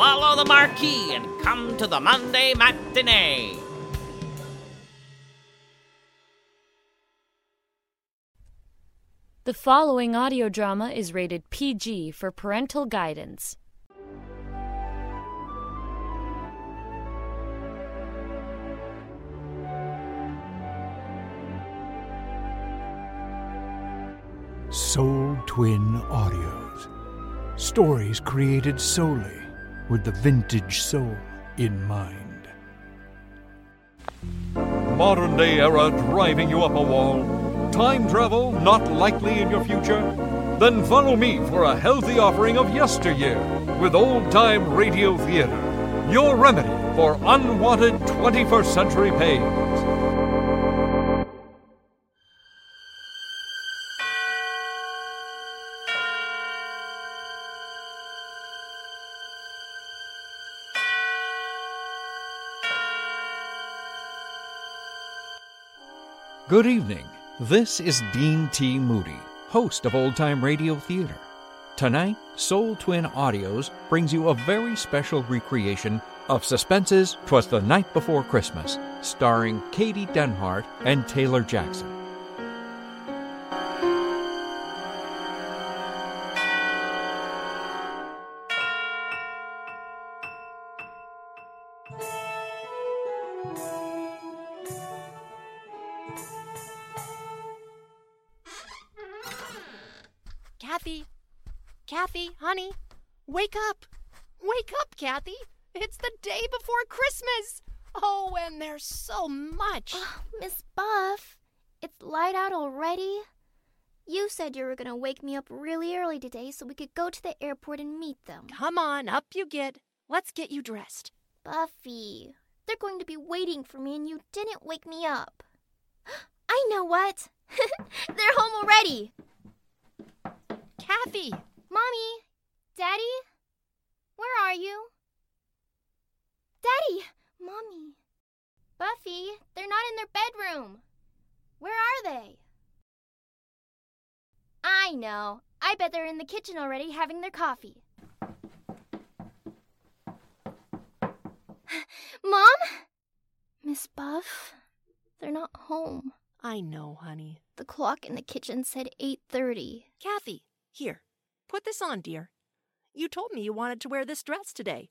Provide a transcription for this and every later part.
follow the marquee and come to the Monday matinee. The following audio drama is rated PG for parental guidance. Sole Twin Audios. Stories created solely with the vintage soul in mind. Modern day era driving you up a wall? Time travel not likely in your future? Then follow me for a healthy offering of yesteryear with old time radio theater, your remedy for unwanted 21st century pains. Good evening. This is Dean T. Moody, host of Old Time Radio Theater. Tonight, Sole Twin Audios brings you a very special recreation of Suspense's Twas the Night Before Christmas, starring Katie Denhart and Taylor Jackson. Kathy. It's the day before Christmas. Oh, and there's so much. Ah, Miss Buff, it's light out already. You said you were going to wake me up really early today so we could go to the airport and meet them. Come on, up you get. Let's get you dressed. Buffy, they're going to be waiting for me and you didn't wake me up. I know what. they're home already. Kathy, Mommy, Daddy, where are you? Daddy, Mommy, Buffy, they're not in their bedroom. Where are they? I know. I bet they're in the kitchen already having their coffee. Mom? Miss Buff, they're not home. I know, honey. The clock in the kitchen said 8:30. Kathy, here, put this on, dear. You told me you wanted to wear this dress today.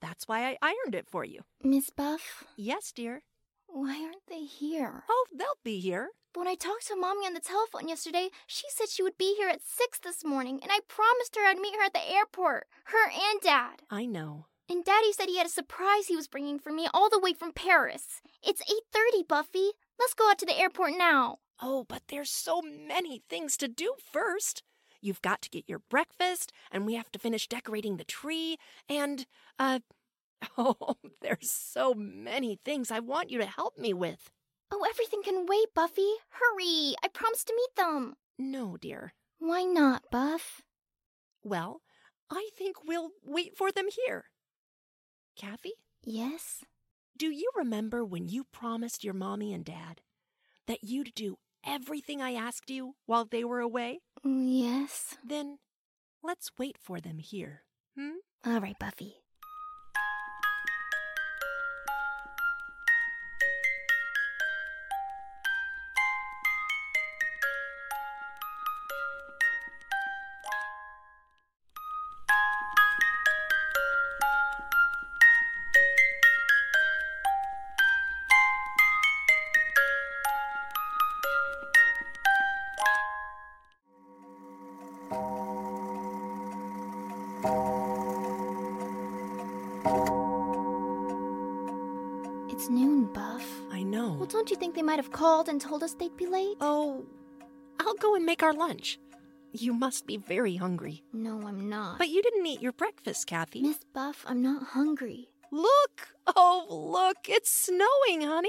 That's why I ironed it for you. Miss Buff, Yes, dear. why aren't they here? Oh, they'll be here. But When I talked to Mommy on the telephone yesterday, she said she would be here at 6 this morning, and I promised her I'd meet her at the airport. Her and Dad. I know. And Daddy said he had a surprise he was bringing for me all the way from Paris. It's 8:30, Buffy. Let's go out to the airport now. Oh, but there's so many things to do first. You've got to get your breakfast, and we have to finish decorating the tree, and, uh, oh, there's so many things I want you to help me with. Oh, everything can wait, Buffy. Hurry. I promised to meet them. No, dear. Why not, Buff? Well, I think we'll wait for them here. Kathy, Yes? do you remember when you promised your mommy and dad that you'd do everything I asked you while they were away? Yes. Then let's wait for them here. Hmm? All right, Buffy. Might have called and told us they'd be late? Oh, I'll go and make our lunch. You must be very hungry. No, I'm not. But you didn't eat your breakfast, Kathy. Miss Buff, I'm not hungry. Look! Oh, look! It's snowing, honey.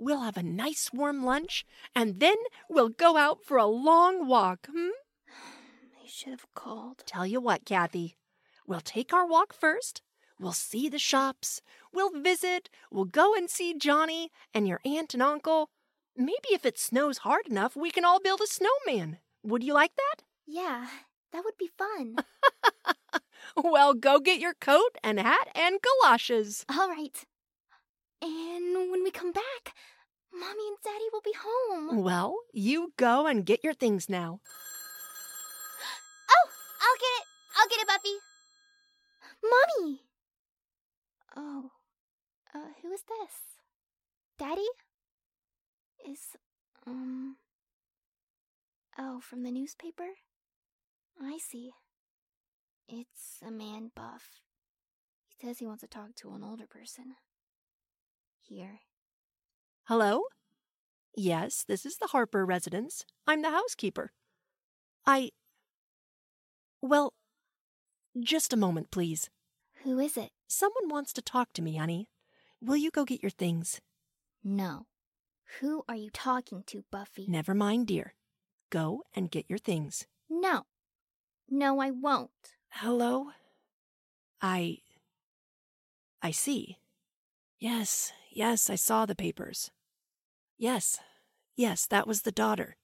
We'll have a nice warm lunch, and then we'll go out for a long walk, hmm? They should have called. Tell you what, Kathy. We'll take our walk first. We'll see the shops. We'll visit. We'll go and see Johnny and your aunt and uncle. Maybe if it snows hard enough, we can all build a snowman. Would you like that? Yeah, that would be fun. Well, go get your coat and hat and galoshes. All right. And when we come back, Mommy and Daddy will be home. Well, you go and get your things now. Oh, I'll get it. I'll get it, Buffy. Mommy. Oh, uh, who is this? Daddy? Is, um. Oh, from the newspaper? I see. It's a man buff. He says he wants to talk to an older person. Here. Hello? Yes, this is the Harper residence. I'm the housekeeper. I. Well, just a moment, please. Who is it? Someone wants to talk to me, honey. Will you go get your things? No. Who are you talking to, Buffy? Never mind, dear. Go and get your things. No. No, I won't. Hello? I. I see. Yes, yes, I saw the papers. Yes, yes, that was the daughter.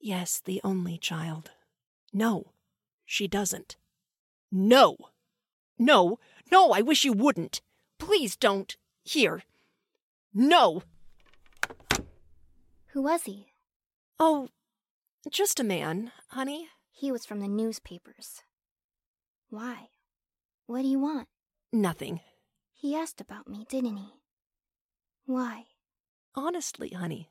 Yes, the only child. No, she doesn't. No! No, no, I wish you wouldn't. Please don't. Here. No! Who was he? Oh, just a man, honey. He was from the newspapers. Why? What do you want? Nothing. He asked about me, didn't he? Why? Honestly, honey,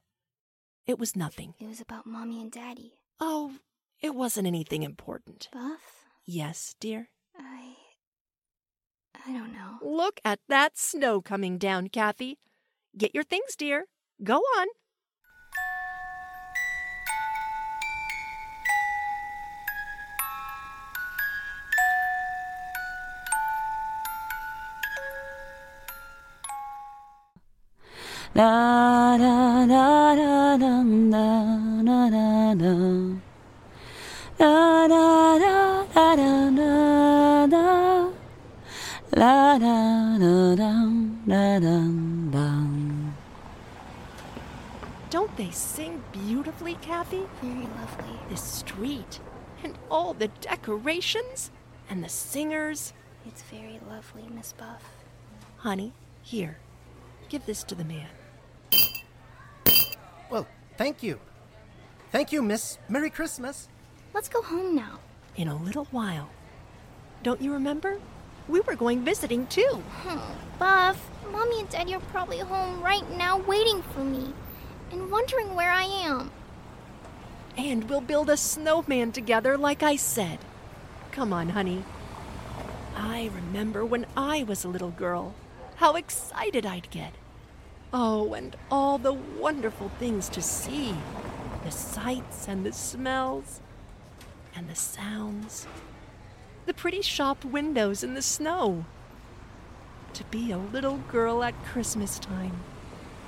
it was nothing. It was about Mommy and Daddy. Oh, it wasn't anything important. Buff? Yes, dear? I. I don't know. Look at that snow coming down, Kathy. Get your things, dear. Go on. La la la la la la la la la. La la La la la la la la la. Don't they sing beautifully, Kathy? Very lovely. This street and all the decorations and the singers. It's very lovely, Miss Buff. Honey, here. Give this to the man. Well, thank you. Thank you, Miss. Merry Christmas. Let's go home now. In a little while. Don't you remember? We were going visiting too. Hmm. Buff, Mommy and Daddy are probably home right now waiting for me and wondering where I am. And we'll build a snowman together, like I said. Come on, honey. I remember when I was a little girl, how excited I'd get. Oh, and all the wonderful things to see the sights and the smells and the sounds, the pretty shop windows in the snow. To be a little girl at Christmas time,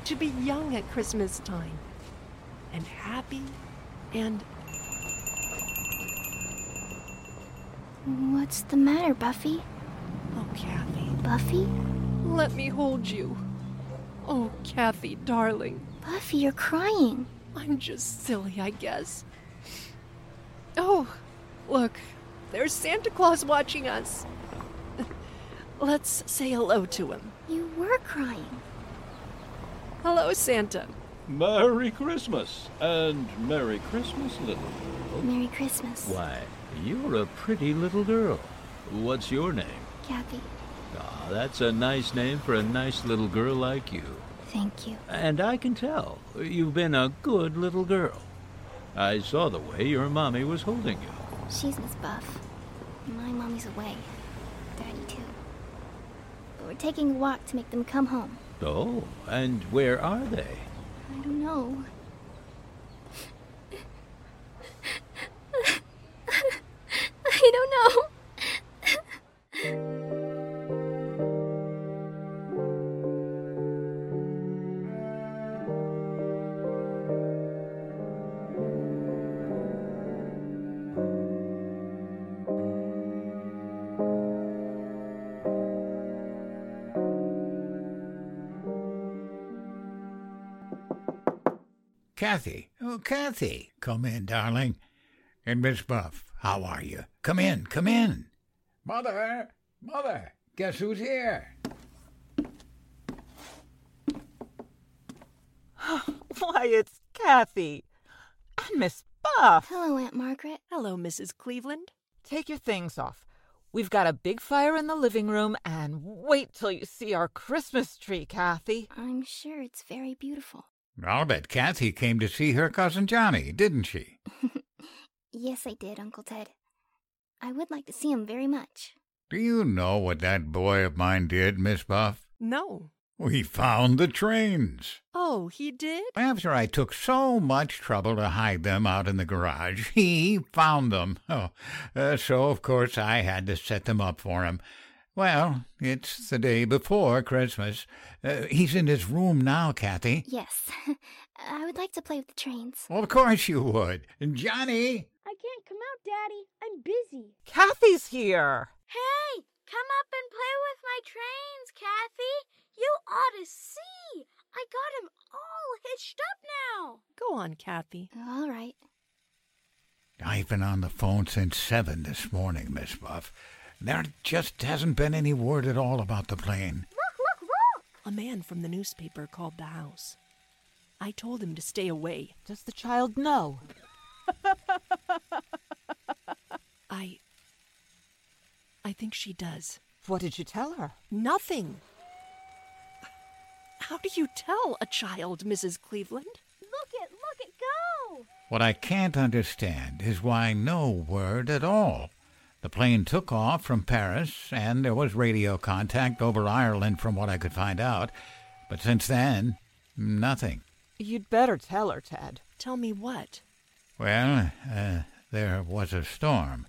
to be young at Christmas time, and happy and What's the matter, Buffy? oh, Kathy, Buffy? let me hold you. Oh, Kathy, darling. Buffy, you're crying. I'm just silly, I guess. Oh, look, there's Santa Claus watching us. Let's say hello to him. You were crying. Hello, Santa. Merry Christmas, and Merry Christmas, little girl. Merry Christmas. Why, you're a pretty little girl. What's your name? Kathy, Ah, that's a nice name for a nice little girl like you. thank you. And I can tell you've been a good little girl. I saw the way your mommy was holding you. She's Miss Buff. My mommy's away. Daddy, too. But we're taking a walk to make them come home. Oh, and where are they? I don't know. Kathy. Oh, Kathy. Come in, darling. And Miss Buff, how are you? Come in, come in. Mother! Mother! Guess who's here? Why, it's Kathy. And Miss Buff. Hello, Aunt Margaret. Hello, Mrs. Cleveland. Take your things off. We've got a big fire in the living room, and wait till you see our Christmas tree, Kathy. I'm sure it's very beautiful. I'll bet Kathy came to see her cousin Johnny, didn't she? Yes, I did, Uncle Ted. I would like to see him very much. Do you know what that boy of mine did, Miss Buff? No. We found the trains. Oh, he did? After I took so much trouble to hide them out in the garage, he found them. Oh, uh, so of course I had to set them up for him. Well, it's the day before Christmas. Uh, he's in his room now, Kathy. Yes. I would like to play with the trains. Well, of course you would. Johnny! I can't come out, Daddy. I'm busy. Kathy's here. Hey, come up and play with my trains, Kathy. You ought to see. I got him all hitched up now. Go on, Kathy. All right. I've been on the phone since seven this morning, Miss Buff. There just hasn't been any word at all about the plane. Look, look, look! A man from the newspaper called the house. I told him to stay away. Does the child know? I. I think she does. What did you tell her? Nothing. How do you tell a child, Mrs. Cleveland? Look it, look it go! What I can't understand is why no word at all. The plane took off from Paris, and there was radio contact over Ireland from what I could find out. But since then, nothing. You'd better tell her, Ted. Tell me what? Well, uh, there was a storm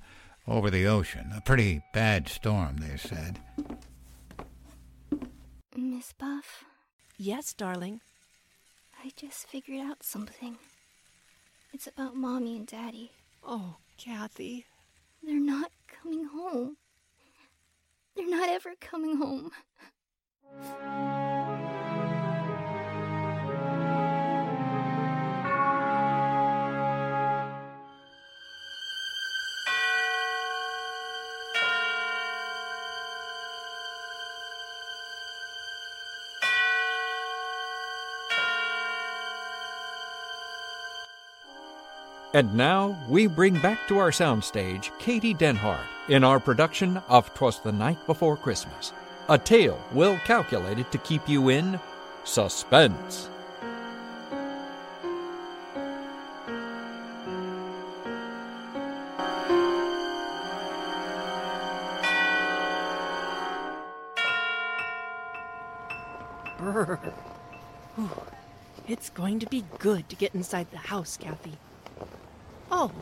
over the ocean. A pretty bad storm, they said. Miss Buff, Yes, darling. I just figured out something. It's about Mommy and Daddy. Oh, Kathy. They're not coming home. They're not ever coming home. And now we bring back to our soundstage Katie Denhart in our production of Twas the Night Before Christmas, a tale well calculated to keep you in suspense. Brr. Whew. It's going to be good to get inside the house, Kathy. Oh,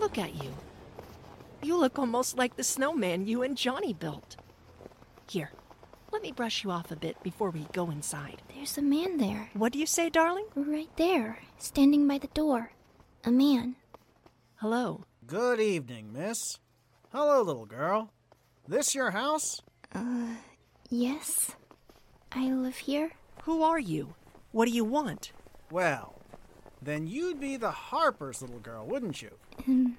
look at you. You look almost like the snowman you and Johnny built. Here, let me brush you off a bit before we go inside. There's a man there. What do you say, darling? Right there, standing by the door. A man. Hello. Good evening, miss. Hello, little girl. This your house? Uh, yes. I live here. Who are you? What do you want? Well, then you'd be the Harper's little girl, wouldn't you? Um,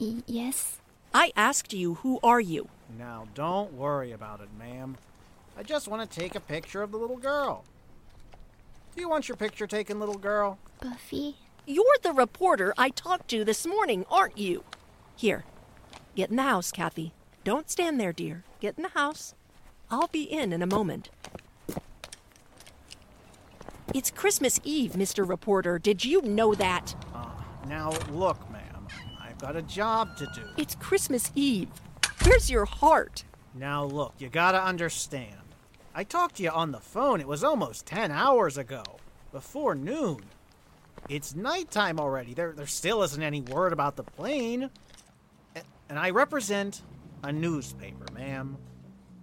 y- yes. I asked you, who are you? Now, don't worry about it, ma'am. I just want to take a picture of the little girl. Do you want your picture taken, little girl? Buffy. You're the reporter I talked to this morning, aren't you? Here, get in the house, Kathy. Don't stand there, dear. Get in the house. I'll be in in a moment. It's Christmas Eve, Mr. Reporter. Did you know that? Uh, now, look, ma'am. I've got a job to do. It's Christmas Eve. Where's your heart? Now, look, you gotta understand. I talked to you on the phone. It was almost 10 hours ago, before noon. It's nighttime already. There, there still isn't any word about the plane. And I represent a newspaper, ma'am.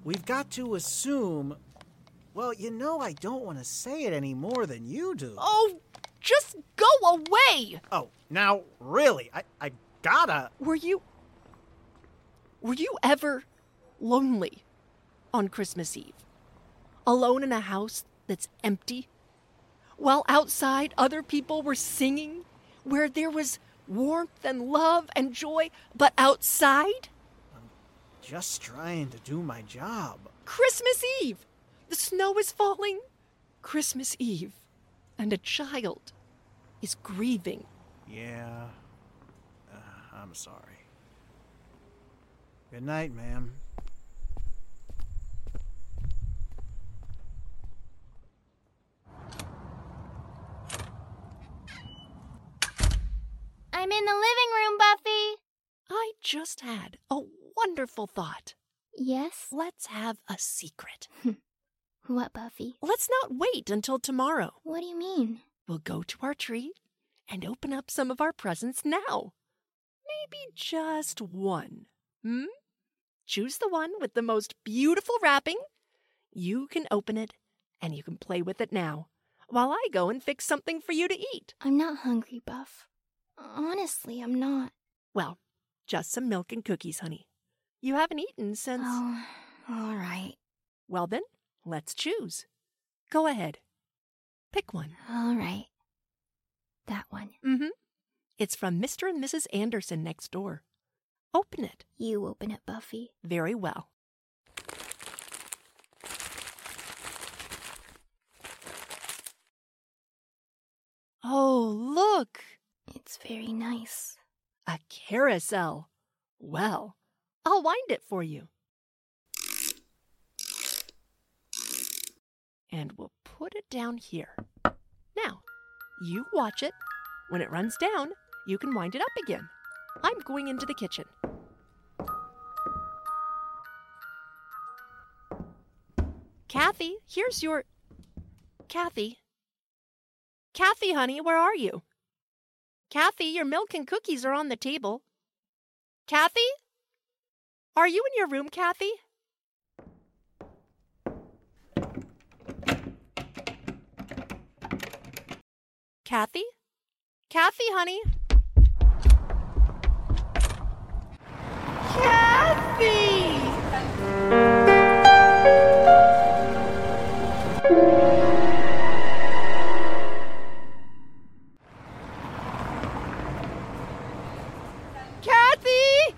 We've got to assume. Well, you know, I don't want to say it any more than you do. Oh, just go away! Oh, now, really, I, I gotta. Were you. Were you ever lonely on Christmas Eve? Alone in a house that's empty? While outside other people were singing? Where there was warmth and love and joy, but outside? I'm just trying to do my job. Christmas Eve! The snow is falling. Christmas Eve. And a child is grieving. Yeah. Uh, I'm sorry. Good night, ma'am. I'm in the living room, Buffy. I just had a wonderful thought. Yes? Let's have a secret. What, Buffy? Let's not wait until tomorrow. What do you mean? We'll go to our tree and open up some of our presents now. Maybe just one. Hmm? Choose the one with the most beautiful wrapping. You can open it and you can play with it now while I go and fix something for you to eat. I'm not hungry, Buff. Honestly, I'm not. Well, just some milk and cookies, honey. You haven't eaten since. Oh, all right. Well, then, let's choose. Go ahead. Pick one. All right. That one. Mm hmm. It's from Mr. and Mrs. Anderson next door. Open it. You open it, Buffy. Very well. Oh, look! It's very nice. A carousel. Well, I'll wind it for you. And we'll put it down here. Now, you watch it. When it runs down, you can wind it up again. I'm going into the kitchen. Kathy, here's your. Kathy. Kathy, honey, where are you? Kathy, your milk and cookies are on the table. Kathy? Are you in your room, Kathy? Kathy? Kathy, honey? Kathy! Kathy!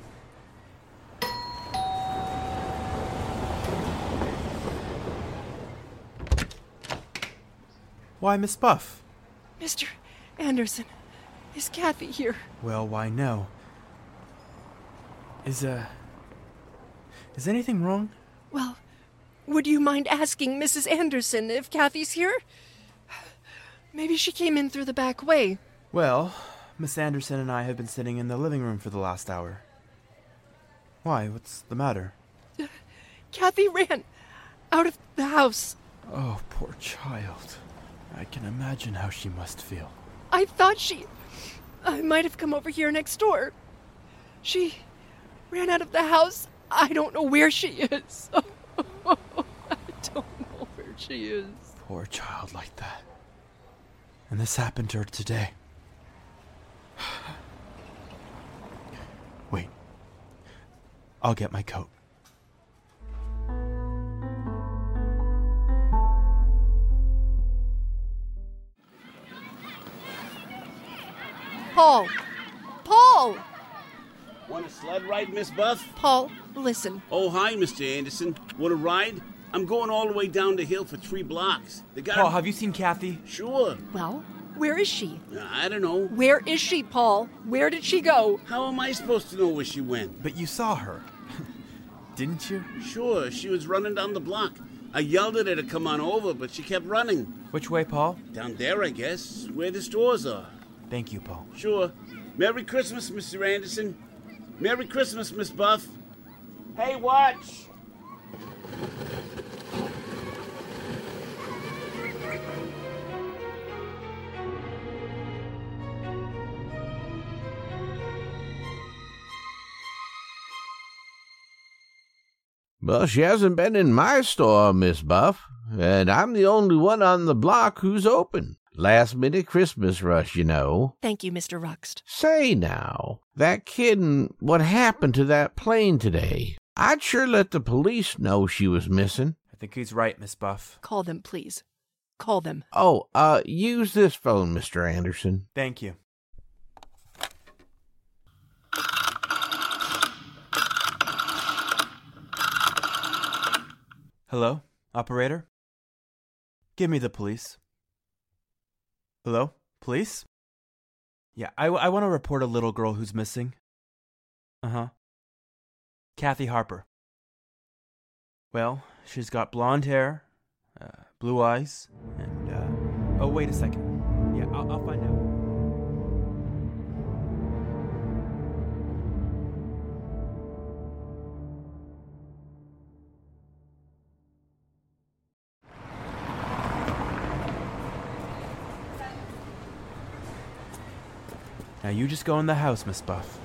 Why, Miss Buff? Mr. Anderson, is Kathy here? Well, why no. Is, uh. Is anything wrong? Well, would you mind asking Mrs. Anderson if Kathy's here? Maybe she came in through the back way. Well, Miss Anderson and I have been sitting in the living room for the last hour. Why, what's the matter? Kathy ran out of the house. Oh, poor child. I can imagine how she must feel. I thought she. I might have come over here next door. She ran out of the house. I don't know where she is. I don't know where she is. Poor child like that. And this happened to her today. Wait. I'll get my coat. Paul! Paul! Want a sled ride, Miss Buff? Paul, listen. Oh, hi, Mr. Anderson. Want a ride? I'm going all the way down the hill for three blocks. They got. Paul, have you seen Kathy? Sure. Well, where is she? Uh, I don't know. Where is she, Paul? Where did she go? How am I supposed to know where she went? But you saw her. Didn't you? Sure, she was running down the block. I yelled at her to come on over, but she kept running. Which way, Paul? Down there, I guess, where the stores are. Thank you, Paul. Sure. Merry Christmas, Mr. Anderson. Merry Christmas, Miss Buff. Hey, watch! Well, she hasn't been in my store, Miss Buff, and I'm the only one on the block who's open. Last minute Christmas rush, you know. Thank you, Mr. Ruxt. Say now, that kid and what happened to that plane today? I'd sure let the police know she was missing. I think he's right, Miss Buff. Call them, please. Call them. Oh, uh, use this phone, Mr. Anderson. Thank you. Hello? Operator? Give me the police. Hello? Police? Yeah, I, I want to report a little girl who's missing. Uh huh. Kathy Harper. Well, she's got blonde hair, uh, blue eyes, and, uh. Oh, wait a second. Yeah, I'll, I'll find out. Now you just go in the house, Miss Buff.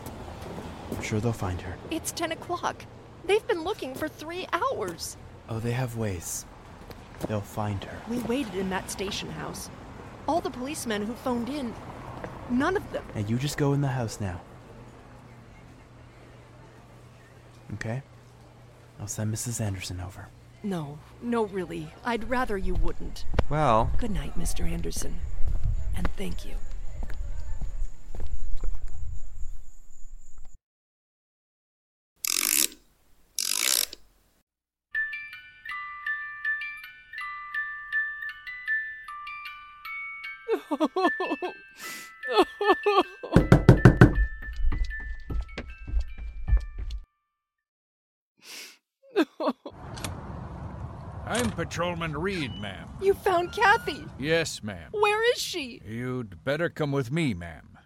I'm sure they'll find her. It's 10 o'clock. They've been looking for three hours. Oh, they have ways. They'll find her. We waited in that station house. All the policemen who phoned in, none of them. And you just go in the house now. Okay? I'll send Mrs. Anderson over. No, no, really. I'd rather you wouldn't. Well, Good night, Mr. Anderson. And thank you. I'm Patrolman Reed, ma'am. You found Kathy. Yes, ma'am. Where is she? You'd better come with me, ma'am.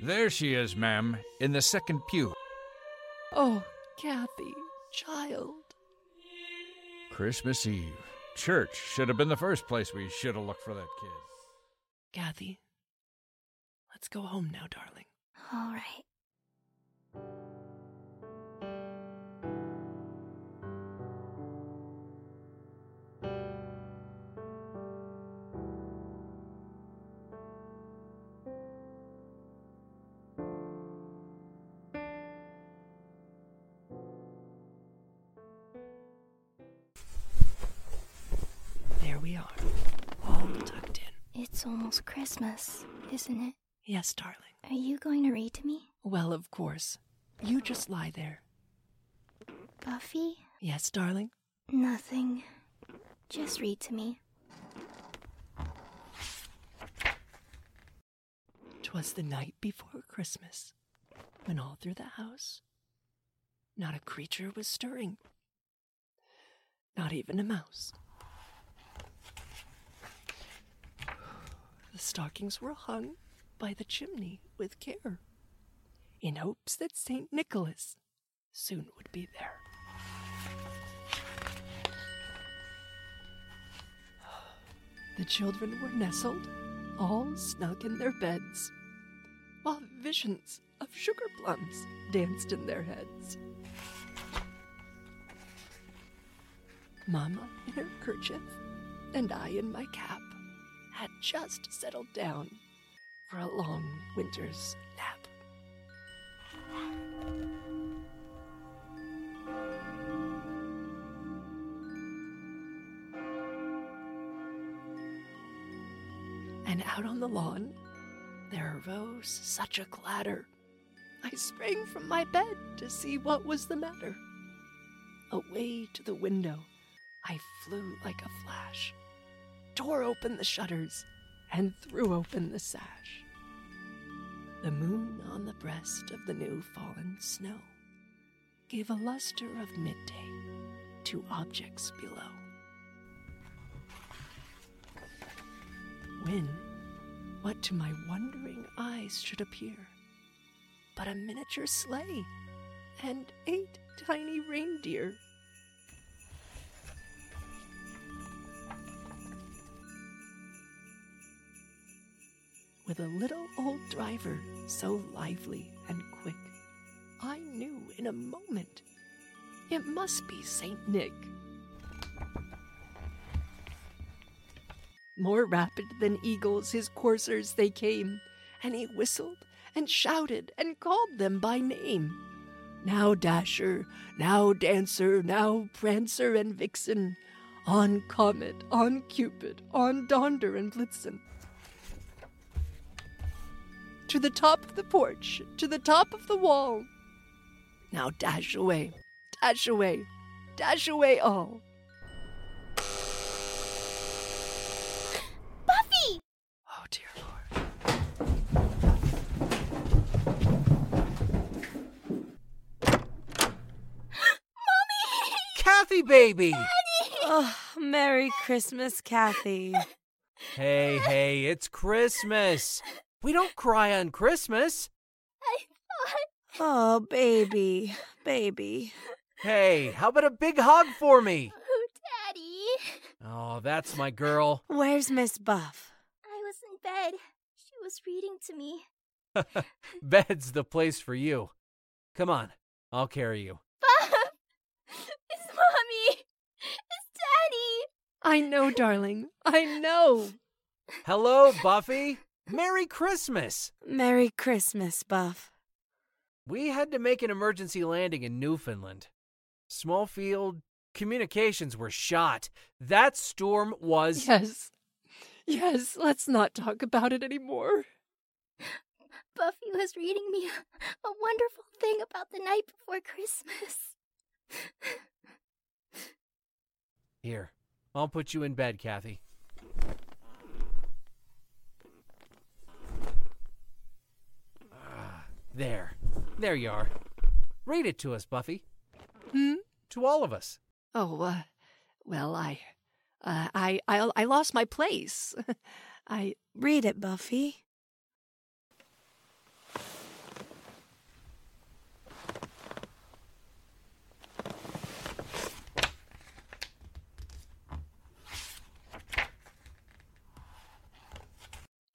There she is, ma'am, in the second pew. Oh, Kathy. Christmas Eve. Church should have been the first place we should have looked for that kid. Kathy, let's go home now, darling. All right. It's almost Christmas, isn't it? Yes, darling. Are you going to read to me? Well, of course. You just lie there. Buffy? Yes, darling? Nothing. Just read to me. 'Twas the night before Christmas, when all through the house not a creature was stirring, not even a mouse. The stockings were hung by the chimney with care, in hopes that St. Nicholas soon would be there. The children were nestled, all snug in their beds, while visions of sugar plums danced in their heads. Mamma in her kerchief and I in my cap had just settled down for a long winter's nap. And out on the lawn, there arose such a clatter. I sprang from my bed to see what was the matter. Away to the window, I flew like a flash, tore open the shutters, and threw open the sash. The moon on the breast of the new fallen snow gave a luster of midday to objects below. When, what to my wondering eyes should appear but a miniature sleigh and eight tiny reindeer. With a little old driver so lively and quick, I knew in a moment it must be Saint Nick. More rapid than eagles, his coursers they came, and he whistled and shouted and called them by name. Now Dasher, now Dancer, now Prancer and Vixen, on Comet, on Cupid, on Donder and Blitzen. To the top of the porch, to the top of the wall. Now dash away, dash away, dash away all. Buffy! Oh, dear Lord. Mommy! Kathy, baby! Oh, Merry Christmas, Kathy. Hey, hey, it's Christmas. We don't cry on Christmas. Oh, baby, baby. Hey, how about a big hug for me? Oh, Daddy. Oh, that's my girl. Where's Miss Buff? I was in bed. She was reading to me. Bed's the place for you. Come on, I'll carry you. Buff! It's Mommy! It's Daddy! I know, darling. I know. Hello, Buffy. Merry Christmas. Merry Christmas, Buff. We had to make an emergency landing in Newfoundland. Small field communications were shot. That storm was. Yes. Yes, let's not talk about it anymore. Buffy was reading me a, a wonderful thing about the night before Christmas. Here, I'll put you in bed, Kathy. There. There you are. Read it to us, Buffy. Hmm? To all of us. Oh, uh, well, I, uh, I, I, I lost my place. I read it, Buffy.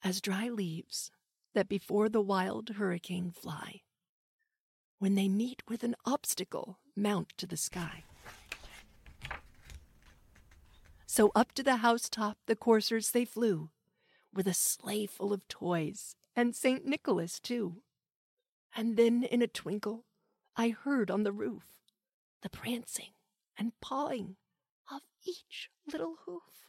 as dry leaves that before the wild hurricane fly. When they meet with an obstacle, mount to the sky. So up to the housetop the coursers they flew, with a sleigh full of toys, and St. Nicholas too. And then in a twinkle I heard on the roof the prancing and pawing of each little hoof.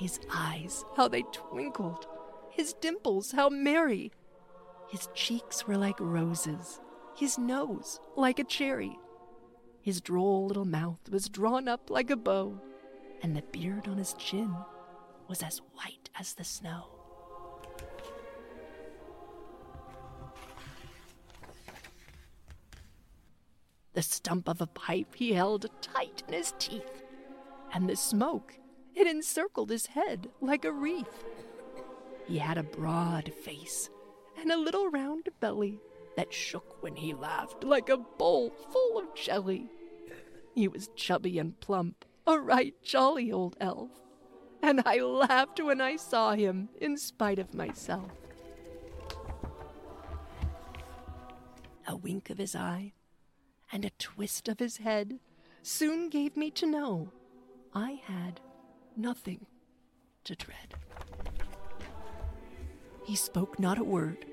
His eyes, how they twinkled, his dimples, how merry. His cheeks were like roses, his nose like a cherry. His droll little mouth was drawn up like a bow, and the beard on his chin was as white as the snow. The stump of a pipe he held tight in his teeth, and the smoke, it encircled his head like a wreath. He had a broad face and a little round belly that shook when he laughed like a bowl full of jelly. He was chubby and plump, a right jolly old elf, and I laughed when I saw him in spite of myself. A wink of his eye and a twist of his head soon gave me to know I had nothing to dread. He spoke not a word,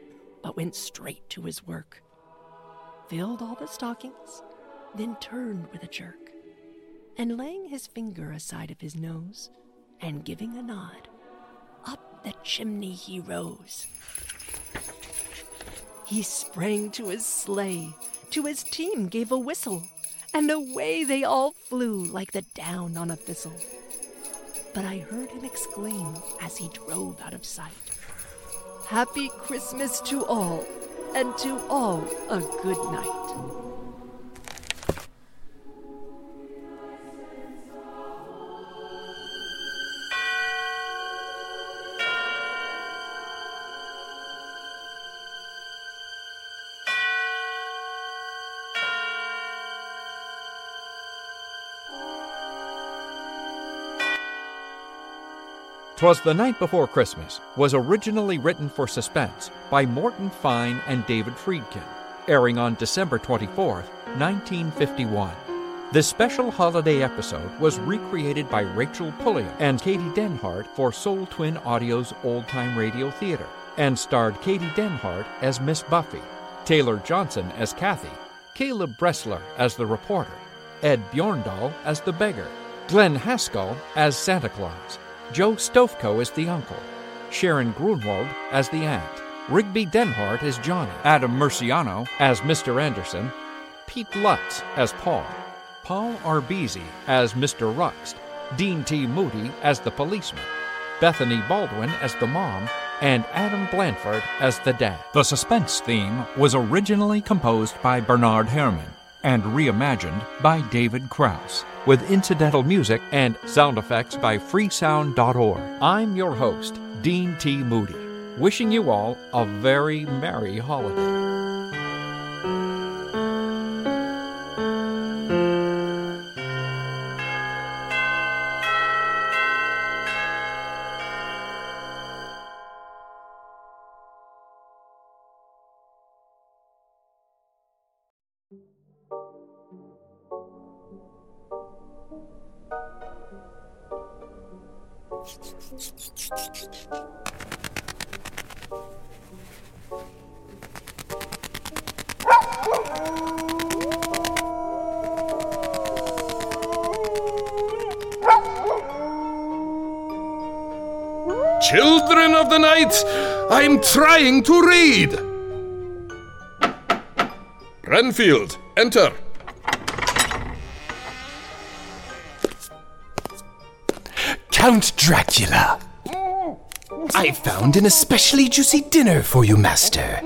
but went straight to his work, filled all the stockings, then turned with a jerk, and laying his finger aside of his nose, and giving a nod, up the chimney he rose. He sprang to his sleigh, to his team gave a whistle, and away they all flew like the down on a thistle. But I heard him exclaim as he drove out of sight Happy Christmas to all, and to all a good night. 'Twas the Night Before Christmas was originally written for suspense by Morton Fine and David Friedkin, airing on December 24, 1951. This special holiday episode was recreated by Rachel Pulliam and Katie Denhart for Sole Twin Audio's Old Time Radio Theater and starred Katie Denhart as Miss Buffy, Taylor Johnson as Kathy, Caleb Bressler as the reporter, Ed Bjorndal as the beggar, Glenn Haskell as Santa Claus, Joe Stofko as the uncle, Sharon Grunwald as the aunt, Rigby Denhart as Johnny, Adam Murciano as Mr. Anderson, Pete Lutz as Paul, Paul Arbezi as Mr. Ruxt, Dean T. Moody as the policeman, Bethany Baldwin as the mom, and Adam Blanford as the dad. The suspense theme was originally composed by Bernard Herrmann and reimagined by David Krause, with incidental music and sound effects by freesound.org. I'm your host, Dean T. Moody, wishing you all a very merry holiday. Children of the night, I'm trying to read. Renfield, enter. Count Dracula. I found an especially juicy dinner for you, Master.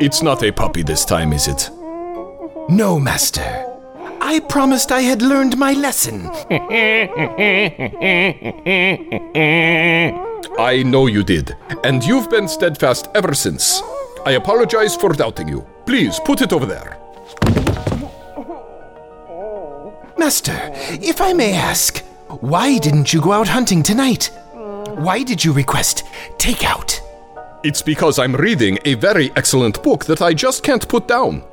It's not a puppy this time, is it? No, Master. I promised I had learned my lesson. I know you did, and you've been steadfast ever since. I apologize for doubting you. Please put it over there. Master, if I may ask, why didn't you go out hunting tonight? Why did you request takeout? It's because I'm reading a very excellent book that I just can't put down.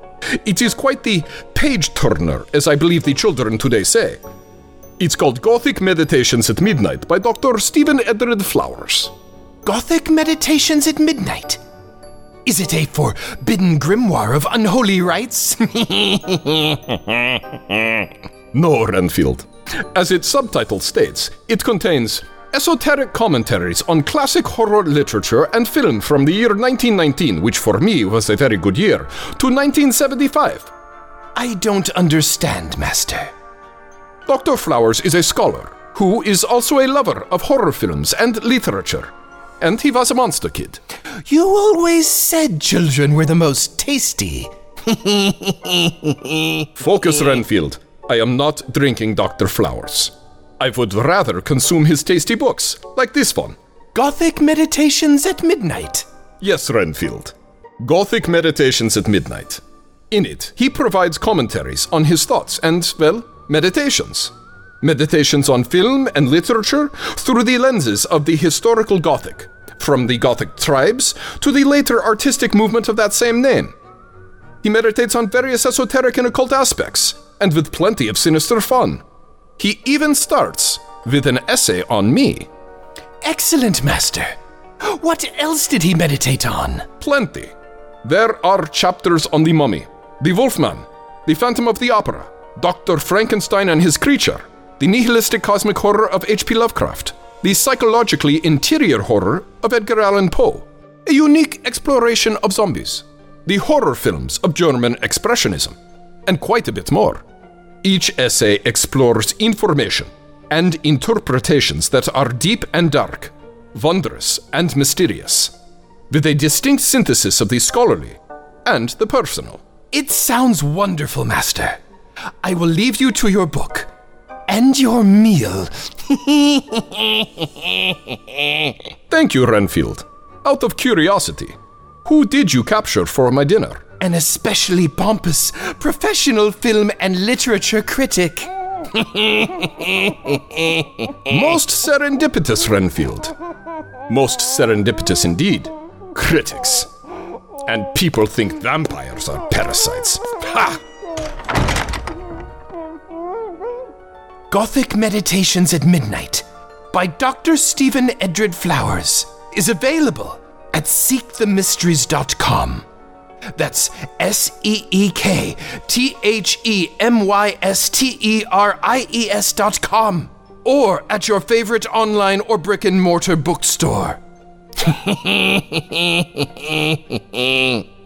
It is quite the page turner, as I believe the children today say. It's called Gothic Meditations at Midnight by Dr. Stephen Edred Flowers. Gothic Meditations at Midnight? Is it a forbidden grimoire of unholy rites? no, Renfield. As its subtitle states, it contains esoteric commentaries on classic horror literature and film from the year 1919, which for me was a very good year, to 1975. I don't understand, Master. Dr. Flowers is a scholar who is also a lover of horror films and literature. And he was a monster kid. You always said children were the most tasty. Focus, Renfield. I am not drinking Dr. Flowers. I would rather consume his tasty books, like this one. Gothic Meditations at Midnight. Yes, Renfield. Gothic Meditations at Midnight. In it, he provides commentaries on his thoughts and, well, meditations. Meditations on film and literature through the lenses of the historical Gothic, from the Gothic tribes to the later artistic movement of that same name. He meditates on various esoteric and occult aspects, and with plenty of sinister fun. He even starts with an essay on me. Excellent, Master. What else did he meditate on? Plenty. There are chapters on the mummy, the Wolfman, the Phantom of the Opera, Dr. Frankenstein and his creature, the nihilistic cosmic horror of H.P. Lovecraft, the psychologically interior horror of Edgar Allan Poe, a unique exploration of zombies, the horror films of German Expressionism, and quite a bit more. Each essay explores information and interpretations that are deep and dark, wondrous and mysterious, with a distinct synthesis of the scholarly and the personal. It sounds wonderful, Master. I will leave you to your book and your meal. Thank you, Renfield. Out of curiosity, who did you capture for my dinner? An especially pompous professional film and literature critic. Most serendipitous, Renfield. Most serendipitous indeed. Critics. And people think vampires are parasites. Ha! Gothic Meditations at Midnight by Dr. Stephen Edred Flowers is available at seekthemysteries.com. That's S E E K T H E M Y S T E R I E S dot com. Or at your favorite online or brick and mortar bookstore.